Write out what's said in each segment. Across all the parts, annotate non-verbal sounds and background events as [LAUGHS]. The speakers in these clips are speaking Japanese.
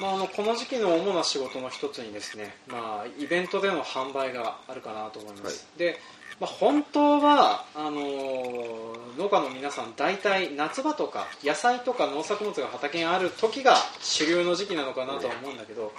まあ、あのこの時期の主な仕事の一つにですね、まあ、イベントでの販売があるかなと思います、で、まあ、本当はあのー農家の皆さん大体夏場とか野菜とか農作物が畑にある時が主流の時期なのかなとは思うんだけど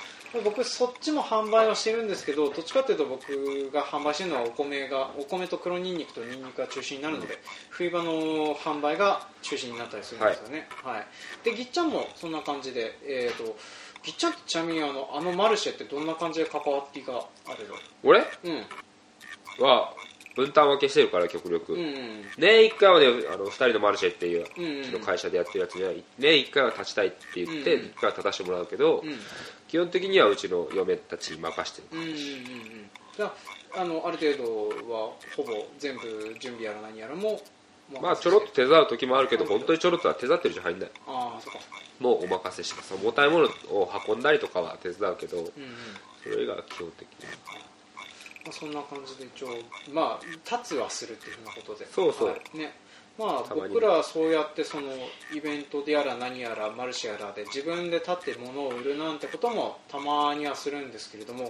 僕そっちも販売はしてるんですけどどっちかというと僕が販売してるのはお米がお米と黒ニンニクとニンニクが中心になるので冬場の販売が中心になったりするんですよね、はい。でぎっちゃんもそんな感じで、えー、とぎっちゃんってちなみにあのあのマルシェってどんな感じで関わってがあるの？俺？うん。は分担分けしてるから極力、うんうん年1回はねあの2人のマルシェっていううんうんうちの会社でやってるやつには年1回は立ちたいって言ってうんうん。1回は立たせてもらうけど、うん。基本的にはうちの嫁たちに任してるうんうんうんうん。じゃああのある程度はほぼ全部準備やら何やらもまあちょろっと手伝う時もあるけど本当にちょろっとは手伝ってるじゃ入んない。ああそうかもうお任せします。重たいものを運んだりとかは手伝うけどうんうん。それ以外は基本的に。まあ、そんな感じで一応まあ立つはするっていうふうなことで。そうそう。はい。ね。まあ僕らはそうやってそのイベントでやら何やらマルシェやらで自分で立って物を売るなんてこともたまにはするんですけれども、ま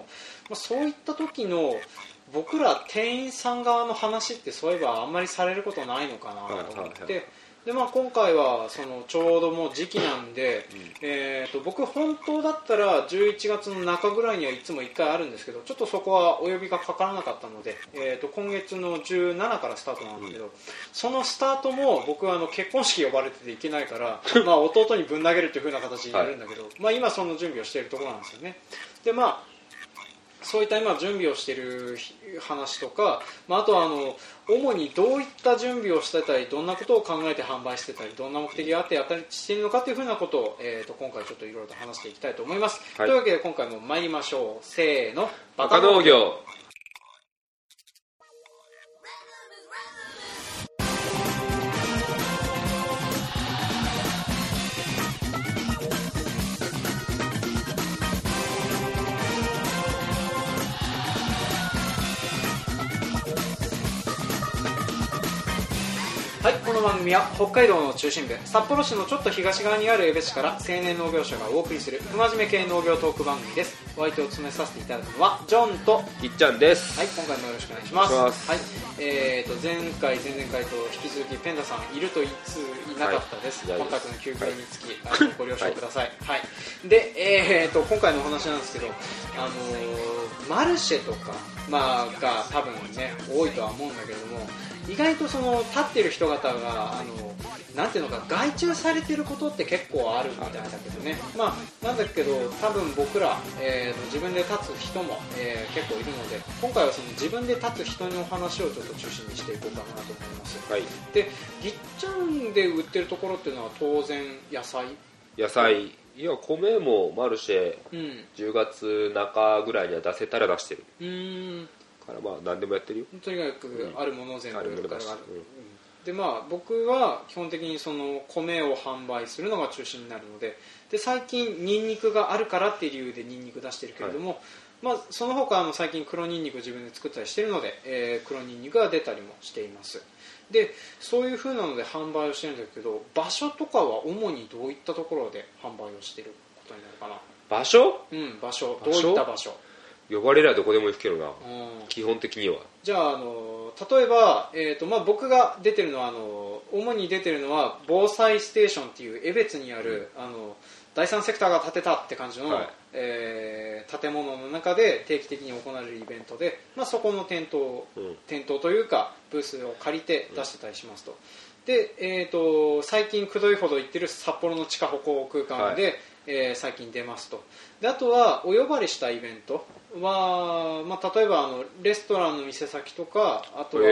あ、そういった時の僕ら店員さん側の話ってそういえばあんまりされることないのかなと思って、はいはいはでまあ、今回はそのちょうどもう時期なんで、えー、と僕本当だったら11月の中ぐらいにはいつも1回あるんですけどちょっとそこはお呼びがかからなかったので、えー、と今月の17からスタートなんだけど、そのスタートも僕はあの結婚式呼ばれてて行けないから [LAUGHS] まあ弟にぶん投げるという風な形になるんだけど、まあ、今その準備をしているところなんですよね。でまあそういった今準備をしている話とか、まあ、あとはあの主にどういった準備をしてたりどんなことを考えて販売してたりどんな目的があってやったりしているのかというふうなことを、えー、と今回ちょっといろいろと話していきたいと思います、はい。というわけで今回も参りましょう。せーの。バカ農業はい、この番組は北海道の中心部札幌市のちょっと東側にある江別市から青年農業者がお送りする不真面目系農業トーク番組ですお相手を務めさせていただくのはジョンといっちゃんです、はい、今回もよろしくお願いします。はい、えーと前回前々回と引き続きペンダさんいると言いつついなかったです。はい本格の休業につき、あのご了承ください。はい。で、えーと今回のお話なんですけど、あのーマルシェとかまあが多分ね多いとは思うんだけれども。意外とその立ってる人方があのなんていうのか外注されてることって結構あるみたいだけどね。まあなんだけど多分僕ら、えーと自分で立つ人も、えー結構いるので今回はその自分で立つ人のお話をちょっと中心にしていこうかなと思います。はい、でぎっちゃんで売ってるところっていうのは当然野菜？野菜。いや米もマルシェうん。10月中ぐらいには出せたら出してる。うーんからまあ何でもやってるよ。とにかくあるものを全部あるものだしでまあ僕は基本的にその米を販売するのが中心になるのでで最近ニンニクがあるからっていう理由でニンニク出してるけれども、まあ、その他あの最近黒ニンニク自分で作ったりしてるので、えー黒ニンニクが出たりもしています。でそういう風なので販売をしてるんだけど場所とかは主にどういったところで販売をしてることになるかな？場所？うん場所？どういった場所？呼ばれりゃどこでも行くけどな。うん。基本的には。じゃああの例えば、えーとまあ、僕が出てるのはあの主に出てるのは防災ステーションっていう江別にある、あの第三セクターが建てたって感じの、はい。えー建物の中で定期的に行われるイベントで、まあ、そこの店頭うん。店頭というかブースを借りて出してたりしますと。で、えー、と最近くどいほど行ってる札幌の地下歩行空間で、はえー最近出ますと。であとはお呼ばれしたイベントは、まあ、例えばあのレストランの店先とかあとは、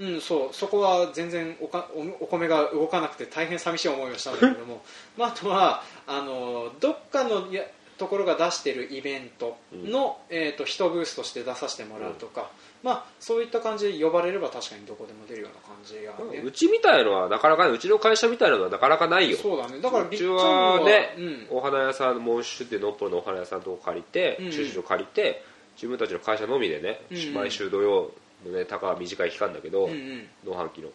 うん、そうそこは全然おかおお米が動かなくて大変寂しい思いをしたんだけども、まあ、あとはあのどっかのやところが出しているイベントの、えー、と1ブースとして出させてもらうとか、まあ、そういった感じで呼ばれれば確かにどこでも出るような感じが、ね。うちみたいのはなかなかうちの会社みたいなのはなかなかないよ。そうだね。だからうちはね、うん。お花屋さんモンシュっていうのっぽのお花屋さんとこ借りて、うん。駐車場借りて自分たちの会社のみでね、うん毎週土曜のねたかが短い期間だけど、うんうん。農飯期の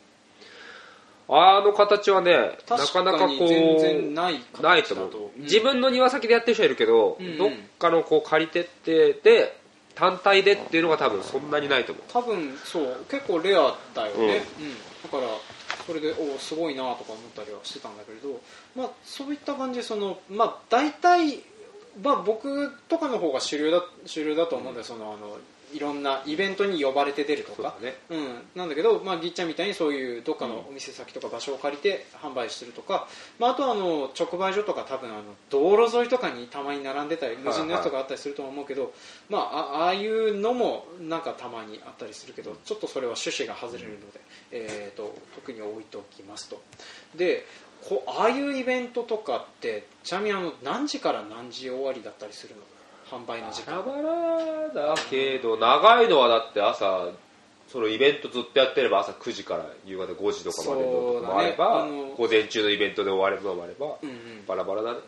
あの形はねな確かなかこうないないと思う、形だと自分の庭先でやってる人はいるけど、うん。うんどっかのこう借りてってで単体でっていうのが多分そんなにないと思う。多分そう。結構レアだよね、うん。だからそれでおおすごいなとか思ったりはしてたんだけれど、まあ、そういった感じでその、まあ、大体、まあ、僕とかの方が主流だ主流だと思うんだよ、そのあのいろんなイベントに呼ばれて出るとか。ね。うん、なんだけど、まあ、ぎっちゃんみたいにそういうどっかのお店先とか場所を借りて販売してるとか、まあ、あとはあの直売所とか多分あの道路沿いとかにたまに並んでたり無人のやつとかあったりするとは思うけど、まあ、あああいうのもなんかたまにあったりするけどちょっとそれは趣旨が外れるので、えー、と特に置いておきますと。でこうああいうイベントとかってちなみにあの何時から何時終わりだったりするの販売の時間。バラバラだけど長いのはだって朝そのイベントずっとやってれば朝9時から夕方5時とかまでのとかもあれば、ね午前中のイベントで終われば終われば、うんうん。バラバラだね。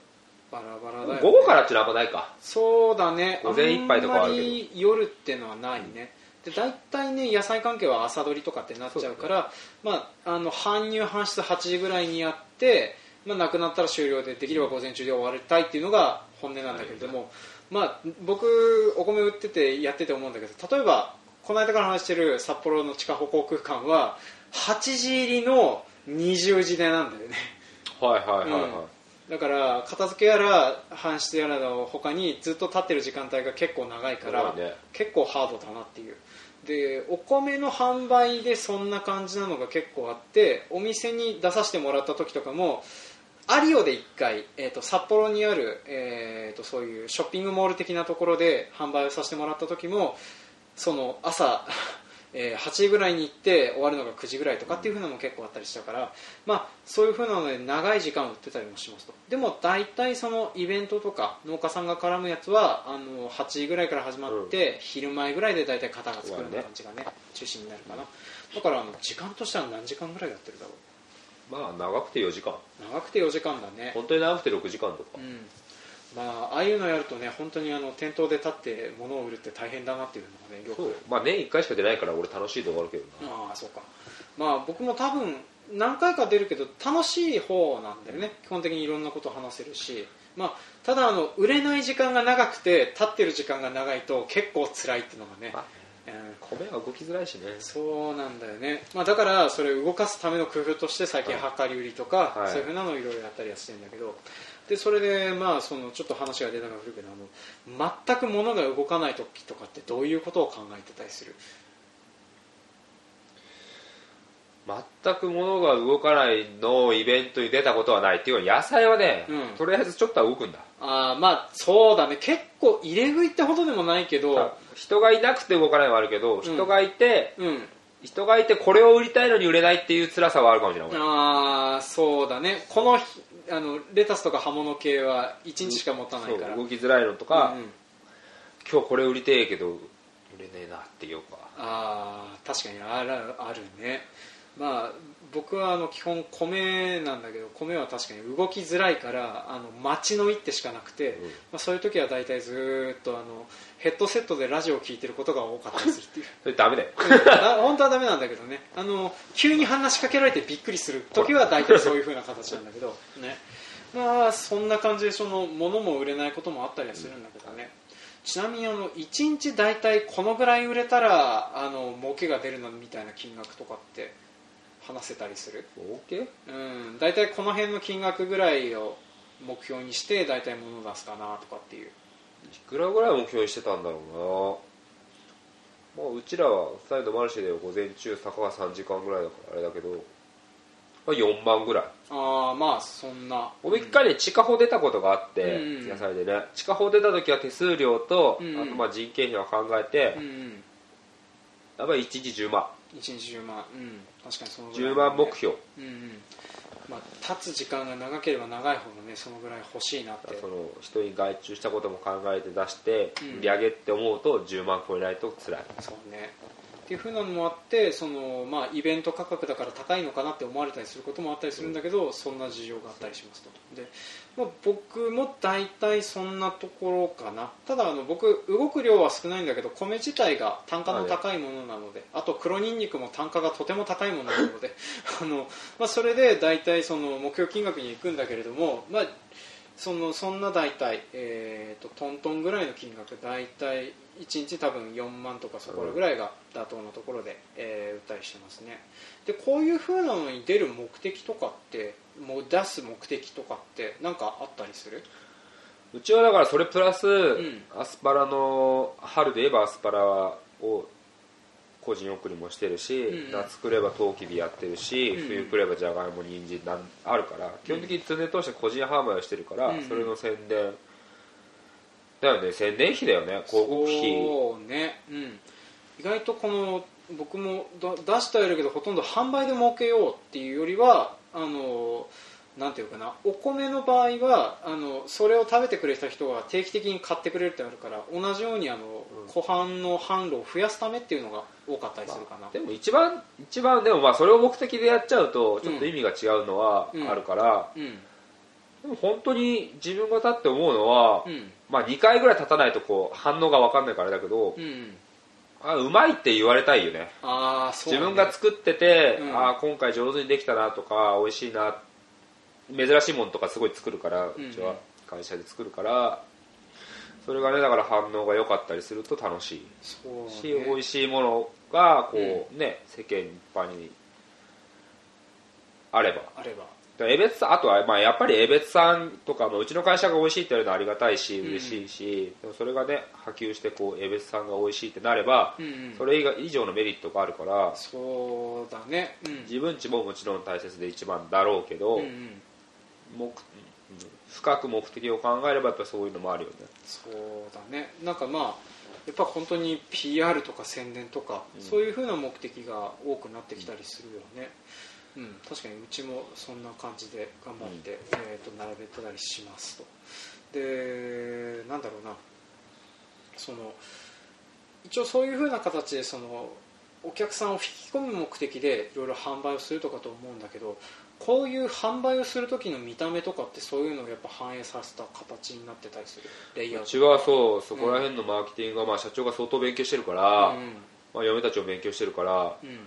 バラバラだよ、ね、午後からってあんまないか。そうだね。午前一杯とかはあるけど。んまり夜ってのはないね、で大体ね野菜関係は朝取りとかってなっちゃうからまあ、あの搬入搬出8時ぐらいにやって、まあ、なくなったら終了でできれば午前中で終わりたいっていうのが本音なんだけれども、まあ、僕お米売っててやってて思うんだけど例えばこの間から話してる札幌の地下歩行空間は8時入りの20時でなんだよね。はいはいはいはい、うん。だから片付けやら搬出やらの他にずっと立ってる時間帯が結構長いから結構ハードだなっていう。でお米の販売でそんな感じなのが結構あってお店に出させてもらった時とかもアリオで1回、えー、と札幌にある、えー、とそういうショッピングモール的なところで販売をさせてもらった時もその朝、[LAUGHS] えー8時ぐらいに行って終わるのが9時ぐらいとかっていう風なのも結構あったりしたから、まあ、そういう風なので長い時間売ってたりもしますと。でも大体そのイベントとか農家さんが絡むやつはあの8時ぐらいから始まって、昼前ぐらいで大体型が作るような感じがね中心になるかな。だからあの時間としては何時間ぐらいやってるだろまあ長くて4時間。う長くて4時間だね。本当に長くて6時間とか、うん。まあ、ああいうのやるとね本当にあの店頭で立って物を売るって大変だなっていうのがねよく。そう。まあ年1回しか出ないから俺楽しいで終わるけどな。ああそうか。まあ僕も多分何回か出るけど楽しい方なんだよね。基本的にいろんなこと話せるし、まあ、ただあの売れない時間が長くて立ってる時間が長いと結構辛いっていうのがね、まあうん米は動きづらいしね。そうなんだよね、まあ、だからそれを動かすための工夫として最近はい。量り売りとか、はい。そういうふうなのをいろいろやったりはしてるんだけど。でそれでまあそのちょっと話が出たがるけどあの全く物が動かない時とかってどういうことを考えてたりする？全く物が動かないのイベントに出たことはないっていうか野菜はね、うん。とりあえずちょっとは動くんだ。あーまあそうだね。結構入れ食いってほどでもないけど人がいなくて動かないはあるけど、人がいてうん。人がいてこれを売りたいのに売れないっていう辛さはあるかもしれない、ああそうだね。この日あのレタスとか葉物系は1日しか持たないから。動きづらいのとか、うんうん。今日これ売りてえけど売れねえなっていうか。ああ確かにあるあるね。まあ僕はあの基本米なんだけど米は確かに動きづらいからあの待ちの一手しかなくて、うん。まあ、そういう時は大体ずーっとあのヘッドセットでラジオを聞いてることが多かったりするっていう。[LAUGHS] それダメだよ。あ本当はダメなんだけどね。あの急に話しかけられてびっくりする時は大体そういう風な形なんだけどね。まあそんな感じでその物も売れないこともあったりはするんだけどね、ちなみにあの1日大体このぐらい売れたらあの儲けが出るのみたいな金額とかって話せたりする?うん。大体この辺の金額ぐらいを目標にして大体物出すかなとかっていう。いくらぐらい目標にしてたんだろうな。まあうちらは2人のマルシェでは午前中坂が3時間ぐらいだからあれだけど、まあ、4万ぐらい。ああまあそんな。俺一回ね地下法出たことがあって、うん野菜でね。地下法出た時は手数料と、うんあとまあ人件費は考えて、うんうん。やっぱり1日10万1日10万うん確かにそのぐらい10万目標。うんうん。まあ、立つ時間が長ければ長いほどねそのぐらい欲しいなって。その人に外注したことも考えて出して、うん。売り上げって思うと10万超えないと辛い。そうねっていう風なのもあってその、まあ、イベント価格だから高いのかなって思われたりすることもあったりするんだけど、そんな事情があったりしますと。で、まあ、僕も大体そんなところかな。ただあの僕動く量は少ないんだけど米自体が単価の高いものなのであと黒ニンニクも単価がとても高いものなのであの、まあ、それで大体その目標金額に行くんだけれども、まあそのそんな大体、えーと、トントンぐらいの金額大体1日多分4万とかそこらぐらいが妥当なところで、えー、売ったりしてますね。でこういう風なのに出る目的とかってもう出す目的とかって何かあったりする？うちはだからそれプラス、うん、アスパラの春で言えばアスパラを個人送りもしてるし、うん、夏来ればトウキビやってるし、うん、冬来ればじゃがいも人参なんあるから基本的に常通して個人販売をしてるから、うん、それの宣伝だよね。宣伝費だよね。広告費。そうね、うん、意外とこの僕も出してはいるけどほとんど販売で儲けようっていうよりはあのなんていうかなお米の場合はあのそれを食べてくれた人が定期的に買ってくれるってあるから同じようにあの、うん、湖畔の販路を増やすためっていうのが多かったりするかな、まあ、でも一番一番でもまあそれを目的でやっちゃうとちょっと意味が違うのはあるから、うん。うん、でも本当に自分が立って思うのは、まあ、2回ぐらい立たないとこう反応が分かんないからだけど、あうまいって言われたいよね。あそう、ね、自分が作ってて、あ今回上手にできたなとか美味しいなって珍しいものとかすごい作るからうちは会社で作るから、それがねだから反応が良かったりすると楽しい。し、ね、美味しいものがこう、ね世間一般にあれば。あれば。江別さんあとはまあやっぱり江別さんとかもうちの会社が美味しいって言われるのはありがたいし嬉しいし、でもそれがね波及してこう江別さんが美味しいってなれば、それ以上のメリットがあるからそうだね、自分ちももちろん大切で一番だろうけど、目深く目的を考えればやっぱそういうのもあるよね。そうだね。なんかまあやっぱ本当に PR とか宣伝とか、うん、そういうふうな目的が多くなってきたりするよね、うん、確かにうちもそんな感じで頑張って、うん、えー、と並べたりしますと。でなんだろうな。その一応そういうふうな形でそのお客さんを引き込む目的でいろいろ販売をするとかと思うんだけどこういう販売をする時の見た目とかってそういうのをやっぱ反映させた形になってたりする？レイアウト。うちはそうそこら辺のマーケティングは、まあ、社長が相当勉強してるから、うん、まあ、嫁たちも勉強してるから、うん、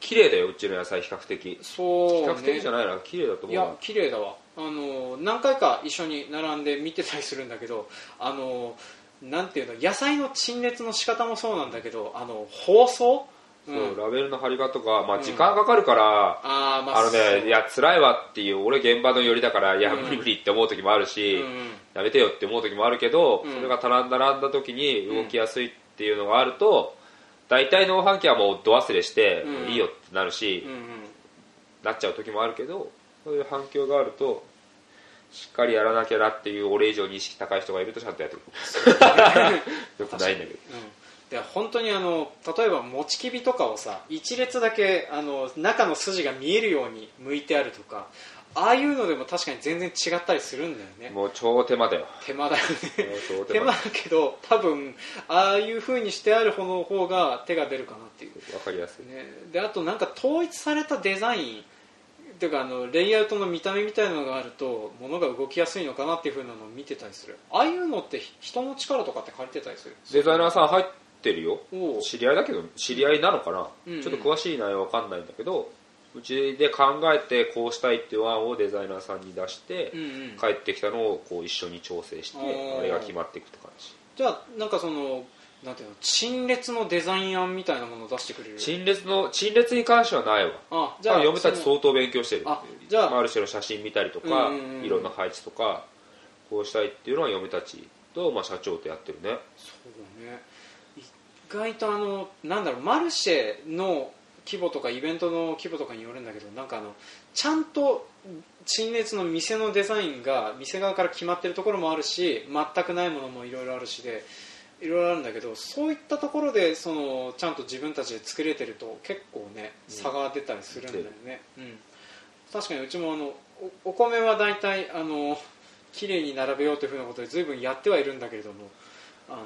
綺麗だようちの野菜比較的。そう、ね、比較的じゃないな綺麗だと思ういや綺麗だわ。あの何回か一緒に並んで見てたりするんだけどあのなんていうの野菜の陳列の仕方もそうなんだけどあの包装？そうラベルの貼り方とか、まあ、時間かかるから、ああのねいや辛いわっていう俺現場の寄りだからいや無理無理って思う時もあるし、やめてよって思う時もあるけど、それが並んだ並んだ時に動きやすいっていうのがあると、大体の飯器はもう度忘れして、いいよってなるし、なっちゃう時もあるけどそういう反響があるとしっかりやらなきゃなっていう俺以上に意識高い人がいるとちゃんとやってくる。[LAUGHS] よくないんだけど、で本当にあの例えばもちきびとかをさ一列だけあの中の筋が見えるように向いてあるとかああいうのでも確かに全然違ったりするんだよね。もう超手間だよ。手間だよね。手間。だけど多分ああいうふうにしてある方の方が手が出るかなっていう。分かりやすい、ね、であとなんか統一されたデザインっていうかあのレイアウトの見た目みたいなのがあると物が動きやすいのかなっていうふうなのを見てたりする。ああいうのって人の力とかって借りてたりするデザイナーさん入ってるよ。知り合いだけど知り合いなのかな、うんうん、ちょっと詳しい内容わかんないんだけどうちで考えてこうしたいっていう案をデザイナーさんに出して、うんうん、帰ってきたのをこう一緒に調整してあれが決まっていくって感じじゃあなんかそのなんていうの陳列のデザイン案みたいなものを出してくれる？陳列の陳列に関してはないわ。あじゃあ嫁たち相当勉強してる。あじゃあ。ある種の写真見たりとか、うんうん、色の配置とかこうしたいっていうのは嫁たちと、まあ、社長とやってるね。そうね外とあのなんだろうマルシェの規模とかイベントの規模とかによるんだけどなんかあのちゃんと陳列の店のデザインが店側から決まってるところもあるし全くないものもいろいろあるしでいろいろあるんだけどそういったところでそのちゃんと自分たちで作れてると結構ね差が出たりするんだよね、うん、うん、確かにうちもあのお米は大体あの綺麗に並べようというふうなことで随分やってはいるんだけれどもあの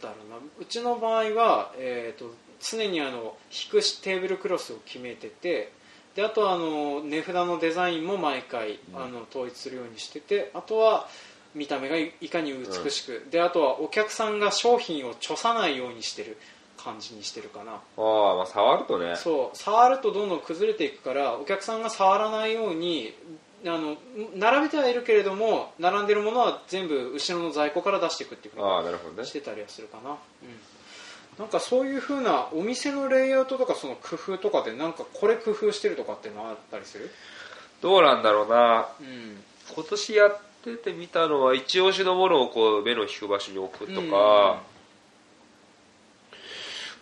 そうだろうな。うちの場合は、えーと、常にあの引くテーブルクロスを決めててであとはあの値札のデザインも毎回、あの統一するようにしててあとは見た目がいかに美しく、うん、であとはお客さんが商品をちょさないようにしてる感じにしてるかな。あ、まあ触るとね。そう触るとどんどん崩れていくからお客さんが触らないようにあの並べてはいるけれども並んでるものは全部後ろの在庫から出していくっていうふうにしてたりはするかな、うん、なんかそういうふうなお店のレイアウトとかその工夫とかでなんかこれ工夫してるとかっていうのはあったりする？どうなんだろうな、うん、今年やっててみたのは一押しのものをこう目の引く場所に置くとか、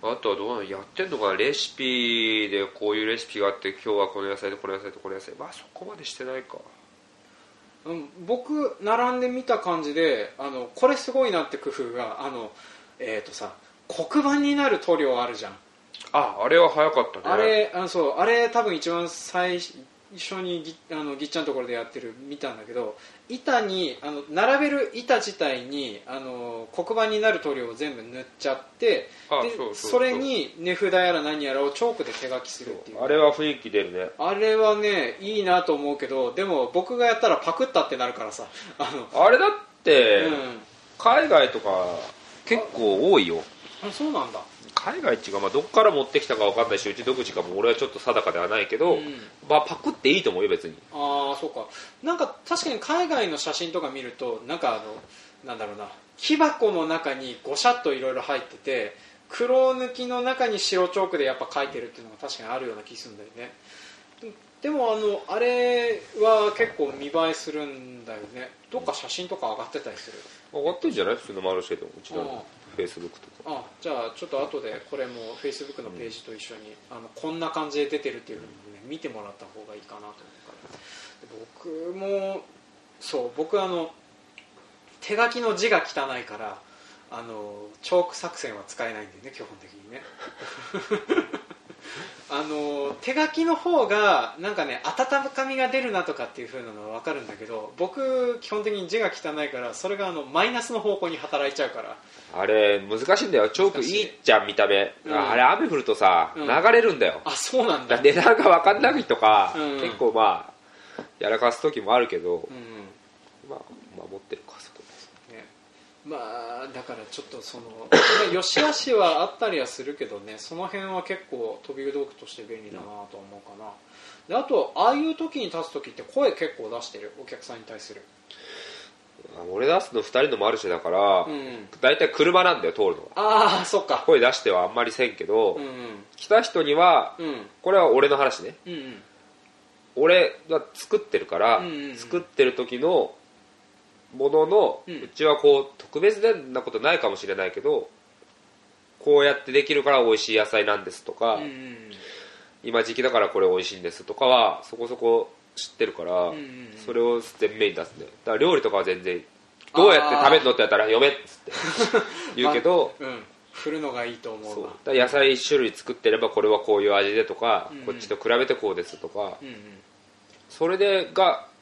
あとはどうなのやってんのかなレシピでこういうレシピがあって今日はこの野菜とこの野菜とこの野菜まあそこまでしてないか。うん、僕並んでみた感じであのこれすごいなって工夫があのえっ、ー、とさ黒板になる塗料あるじゃん。ああれは早かったね。あれあそうあれ多分一番最一緒にぎあのぎっちゃんのところでやってる見たんだけど板にあの並べる板自体にあの黒板になる塗料を全部塗っちゃってでそれに値札やら何やらをチョークで手書きするっていう。あれは雰囲気出るね。あれはねいいなと思うけどでも僕がやったらパクったってなるからさ。[LAUGHS] あのあれだって、うん、海外とか結構多いよ。あそうなんだ海外っていうか、まあ、どこから持ってきたか分かんないしうち独自かも俺はちょっと定かではないけど、うん、まあ、パクっていいと思うよ別に。ああそうか。なんか確かに海外の写真とか見るとなんかあのなんだろうな。木箱の中にごしゃっといろいろ入ってて黒抜きの中に白チョークでやっぱ描いてるっていうのが確かにあるような気するんだよね。でもあのあれは結構見栄えするんだよね。どっか写真とか上がってたりする？上がってるんじゃない？普通のマルシェでもうちのフェイスブックとか。あじゃあちょっと後でこれもフェイスブックのページと一緒に、うん、あのこんな感じで出てるっていうふうに、ね、見てもらった方がいいかなと思うから。僕もそう僕あの手書きの字が汚いからあのチョーク作戦は使えないんでね基本的にね [LAUGHS] あの手書きの方がなんかね温かみが出るなとかっていう風なのは分かるんだけど僕基本的に字が汚いからそれがあのマイナスの方向に働いちゃうから。あれ難しいんだよ。チョークいいじゃん見た目、うん、あれ雨降るとさ、うん、流れるんだよ。あそうなんだ。値段が分かんないとか、うん、結構まあやらかす時もあるけど、うん。まあまあだからちょっとそのよしあしはあったりはするけどねその辺は結構飛び道具として便利だなと思うかな、であとああいう時に立つ時って声結構出してる？お客さんに対する。俺出すの2人のマルシェだから、うん、大体車なんだよ通るのは。ああそっか。声出してはあんまりせんけど、うんうん、来た人には、うん、これは俺の話ね、うんうん、俺が作ってるから、うんうんうん、作ってる時のものの、うん、うちはこう特別なことないかもしれないけどこうやってできるから美味しい野菜なんですとか、うんうん、今時期だからこれ美味しいんですとかはそこそこ知ってるから、うんうん、それを前面に出すねだから料理とかは全然どうやって食べるのってやったら読めっつって [LAUGHS] 言うけど、まあ、うん。振るのがいいと思うう。野菜1種類作ってればこれはこういう味でとか、うんうん、こっちと比べてこうですとか、うんうん、それでが俺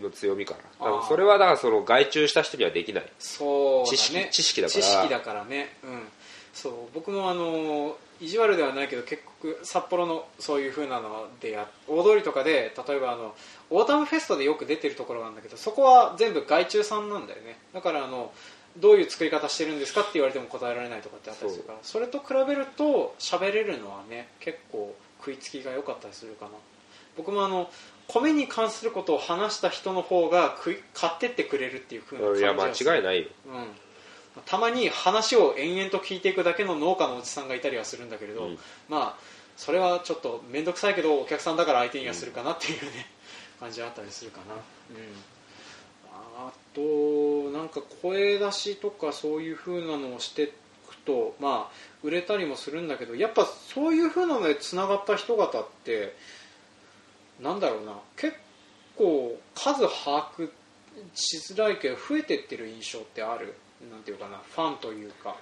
の強みかなそれはだからその外注した人にはできない。そう、ね、知識知識だから。知識だからね。うん。そう。僕もあの意地悪ではないけど結局札幌のそういう風なのでや大通りとかで例えばあのオータムフェストでよく出てるところなんだけどそこは全部外注さんなんだよね。だからあのどういう作り方してるんですかって言われても答えられないとかってあったりするから。それと比べると喋れるのはね結構食いつきが良かったりするかな。僕もあの米に関することを話した人の方が買ってってくれるっていう風な感じいや間違いないよ、うん。たまに話を延々と聞いていくだけの農家のおじさんがいたりはするんだけれど、うん、まあそれはちょっと面倒くさいけどお客さんだから相手にはするかなっていうね、うん、感じあったりするかな、うん、あとなんか声出しとかそういう風なのをしていくとまあ売れたりもするんだけどやっぱそういう風なのでつながった人方ってなんだろうな。結構数把握しづらいけど増えてってる印象ってある？なんていうかな。ファンというか。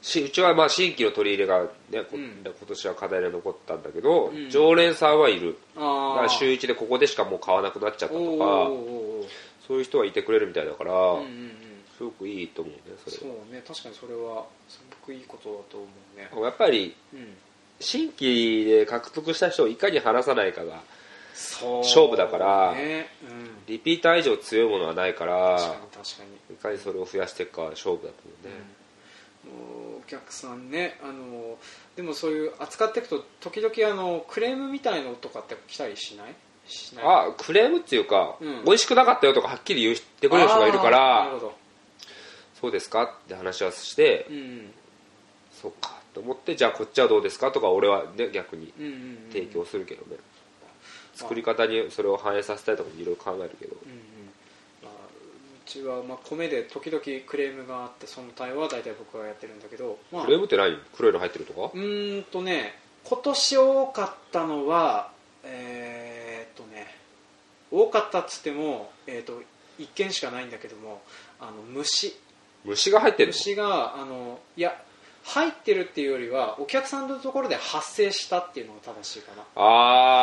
しうちはまあ新規の取り入れが、ねうん、今年は課題で残ったんだけど、うん、常連さんはいる。だから週1でここでしかもう買わなくなっちゃったとかそういう人はいてくれるみたいだから、うんうんうん、そごくいいと思うねそれそうね。確かにそれはすごくいいことだと思うね。やっぱり、うん、新規で獲得した人をいかに離さないかが勝負だから、ね。うん、リピーター以上強いものはないから確かに確かに。いかにそれを増やしていくかは勝負だと思うね、うん、お客さんねあのでもそういう扱っていくと時々あのクレームみたいのとかって来たりしない？あクレームっていうか、うん、美味しくなかったよとかはっきり言ってくれる人がいるからそうですかって話はして、うん、そうかと思ってじゃあこっちはどうですかとか俺は、ね、逆に提供するけどね、作り方にそれを反映させたいとかいろいろ考えるけど、うんうん。まあ、うちはまあ米で時々クレームがあってその対応は大体僕がやってるんだけど、まあ、クレームって何？黒いの入ってるとか？うんとね今年多かったのはえー、っとね多かったっつっても、えー、っと1件しかないんだけどもあの虫。虫が入ってる虫があのいや入ってるっていうよりはお客さんのところで発生したっていうのが正しいかな。あ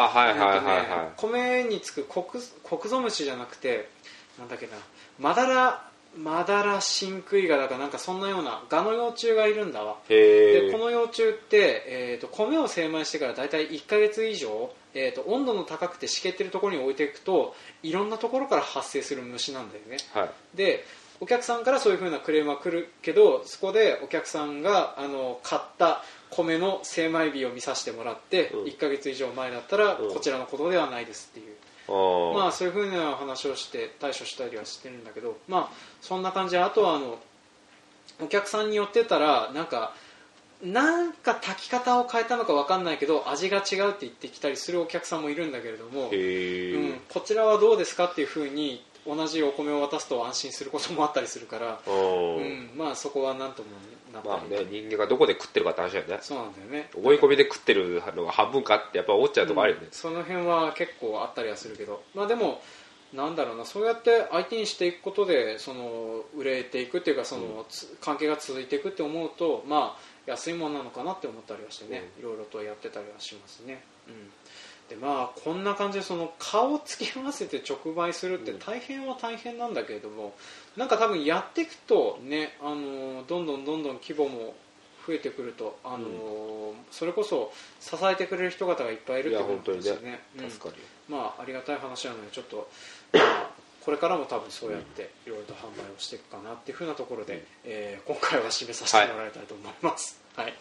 あはいはいはい、はい。ね、米につくコクコクゾムシじゃなくてなんだっけな。マダラマダラシンクイガだかなんかそんなようなガの幼虫がいるんだわ。でこの幼虫って、えーと、米を精米してから大体1か月以上、えーと、温度の高くて湿気ってるところに置いていくといろんなところから発生する虫なんだよね、はい、でお客さんからそういうふうなクレームは来るけどそこでお客さんがあの買った米の精米日を見させてもらって、うん、1か月以上前だったら、こちらのことではないですっていう、まあ、そういうふうな話をして対処したりはしてるんだけど、まあ、そんな感じであとはあのお客さんによってたらなんかなんか炊き方を変えたのか分かんないけど味が違うって言ってきたりするお客さんもいるんだけれども、うん、こちらはどうですかっていうふうに同じお米を渡すと安心することもあったりするから、うん、まあそこは何ともなまあね人間がどこで食ってるかって話だよね。そうなんだよね。思い込みで食ってるのが半分かってやっぱ思っちゃうとこあるよね、うん、その辺は結構あったりはするけど。まあでもなんだろうなそうやって相手にしていくことでその売れていくっていうかその、うん、関係が続いていくって思うとまあ安いものなのかなって思ったりはしてね、いろいろとやってたりはしますね、うんでまあこんな感じでその顔を付き合わせて直売するって大変は大変なんだけれどもなんか多分やっていくとねあのどんどんどんどん規模も増えてくるとあの、うん、それこそ支えてくれる人方がいっぱいいるってことですよね、ね。うん、まあありがたい話なのでちょっと、まあ、これからも多分そうやっていろいろと販売をしていくかなっていうふうなところで、うん、えー、今回は締めさせてもらいたいと思います。はい、は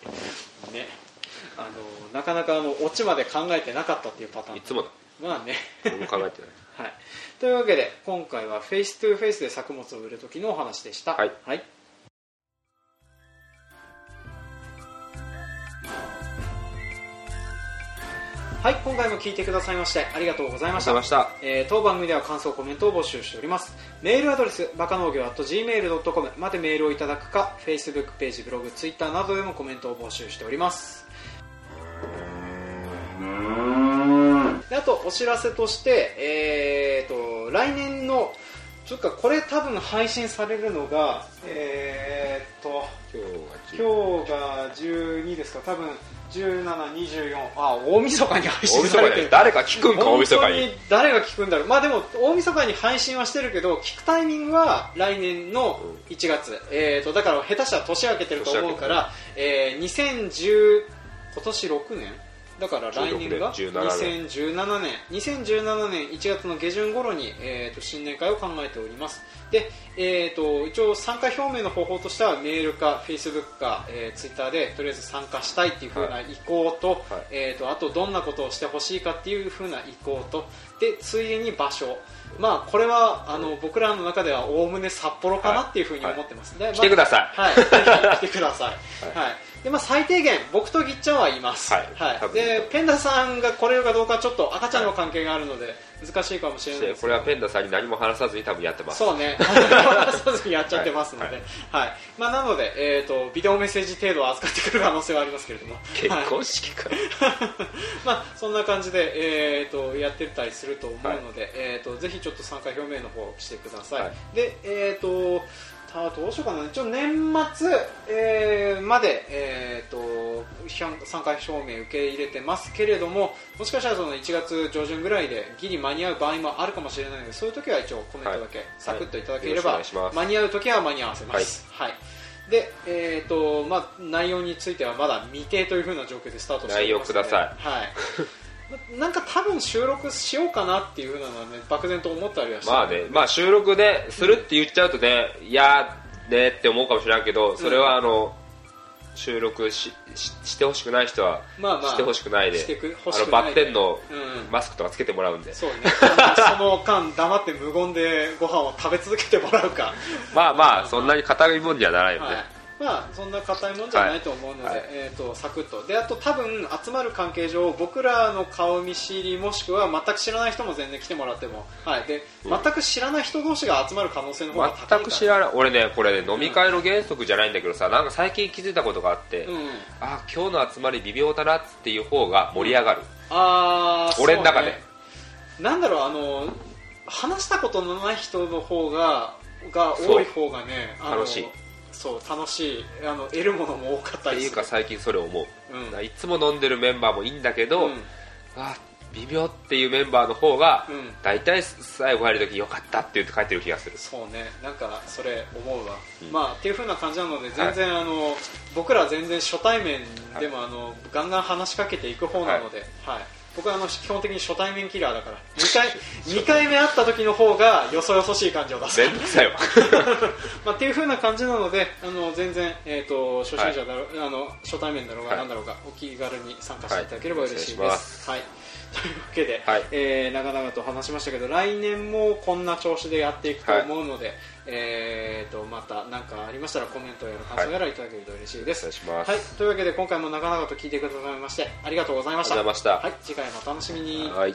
い、ねあのなかなかあのオチまで考えてなかったっていうパターン。いつもだ。まあね。考えてない、はい、というわけで今回は face to face で作物を売る時のお話でした。はい、はい。はい、今回も聞いてくださいましてありがとうございました。ました。えー、当番組では感想、コメントを募集しております。メールアドレス、バカ農業 .gmail.com までメールをいただくか、Facebook ページ、ブログ、Twitter などでもコメントを募集しております。であと、お知らせとして、えーと、来年の、ちょっとこれ多分配信されるのが、えーと、今日が12ですか、多分1724あ大晦日に配信されてる。誰か聞くんか大晦日に。誰が聞くんだろう。まあでも大晦日に配信はしてるけど聞くタイミングは来年の1月、うん、えーと、だから下手したら年明けてると思うから、えー、2010今年6年だから来年が2017年。2017年。1月の下旬頃に、えーと、新年会を考えております。で、えーと、一応参加表明の方法としてはメールかフェイスブックか、えー、ツイッターでとりあえず参加したいっていう風な意向とはい、えーと、あとどんなことをしてほしいかっていう風な意向とでついでに場所。まあこれはあの僕らの中ではおおむね札幌かなっていうふうに思ってます、はい、来てください、はい、来てください、[LAUGHS] はいでまあ、最低限僕とぎっちゃんはいます、はい。はい、でペンダさんが来れるかどうかちょっと赤ちゃんの関係があるので難しいかもしれないです。これはペンダさんに何も話さずに多分やってます。そうね。[LAUGHS] 話さずにやっちゃってますので、はい、はい、まあ、なので、えーと、ビデオメッセージ程度は預かってくる可能性はありますけれども。[LAUGHS] 結婚式か、[LAUGHS] まあそんな感じで、えーと、やってたりすると思うので、えーと、ぜひちょっと参加表明の方してください、でえっ、ー、とあどうしようかな。一応年末、えー、まで、えーと、参加証明受け入れてますけれどももしかしたらその1月上旬ぐらいでギリ間に合う場合もあるかもしれないのでそういう時は一応コメントだけサクッといただければ、はい。はい、間に合う時は間に合わせます、はい、はい、で、えーとまあ、内容についてはまだ未定というふうな状況でスタートしてますので。内容ください、はいなんか多分収録しようかなっていうふうなのはね漠然と思ったりはしてまあね、まあ収録でするって言っちゃうとね、いやねって思うかもしれないけど、それはあの、収録しししてほしくない人は、まあまあ、してほしくないであのバッテンのマスクとかつけてもらうんで、そうね。その間黙って無言でご飯を食べ続けてもらうか。[LAUGHS] まあまあそんなに硬いもんにはならないよね、はいまあそんな硬いもんじゃないと思うので、はい、えーと、サクッと。であと多分集まる関係上僕らの顔見知りもしくは全く知らない人も全然来てもらっても、はい、で全く知らない人同士が集まる可能性の方が高い全く知らない。俺ねこれね飲み会の原則じゃないんだけどさ、うん、なんか最近気づいたことがあって、うん、あ今日の集まり微妙だなっていう方が盛り上がる、うん、あ俺の中で、ね、なんだろうあの話したことのない人の方がが多い方がね楽しいそう楽しいあの得るものも多かったりっていうか最近それ思う、うん、いつも飲んでるメンバーもいいんだけど、うん、あ微妙っていうメンバーの方が、うん、大体最後入る時よかったって言って書いてる気がする。そうね。なんかそれ思うわ、うん、まあっていう風な感じなので全然、はい、あの僕ら全然初対面でも、はい、あのガンガン話しかけていく方なので、はい、はい僕はあの基本的に初対面キラーだから2回 [LAUGHS] ,2 回目会った時の方がよそよそしい感じを出す。全然よまあっていう風な感じなのであの全然、えーと、初心者だろ、はい、あの初対面だろうが何だろうが、はい、お気軽に参加していただければ嬉しいです、はい。[LAUGHS] というわけで、はい、えー、長々と話しましたけど来年もこんな調子でやっていくと思うので、はい、えーと、また何かありましたらコメントやら感想やらいただけると嬉しいです、はい、はい、というわけで今回も長々と聞いてくださいましてありがとうございました。はい、次回もお楽しみに。はい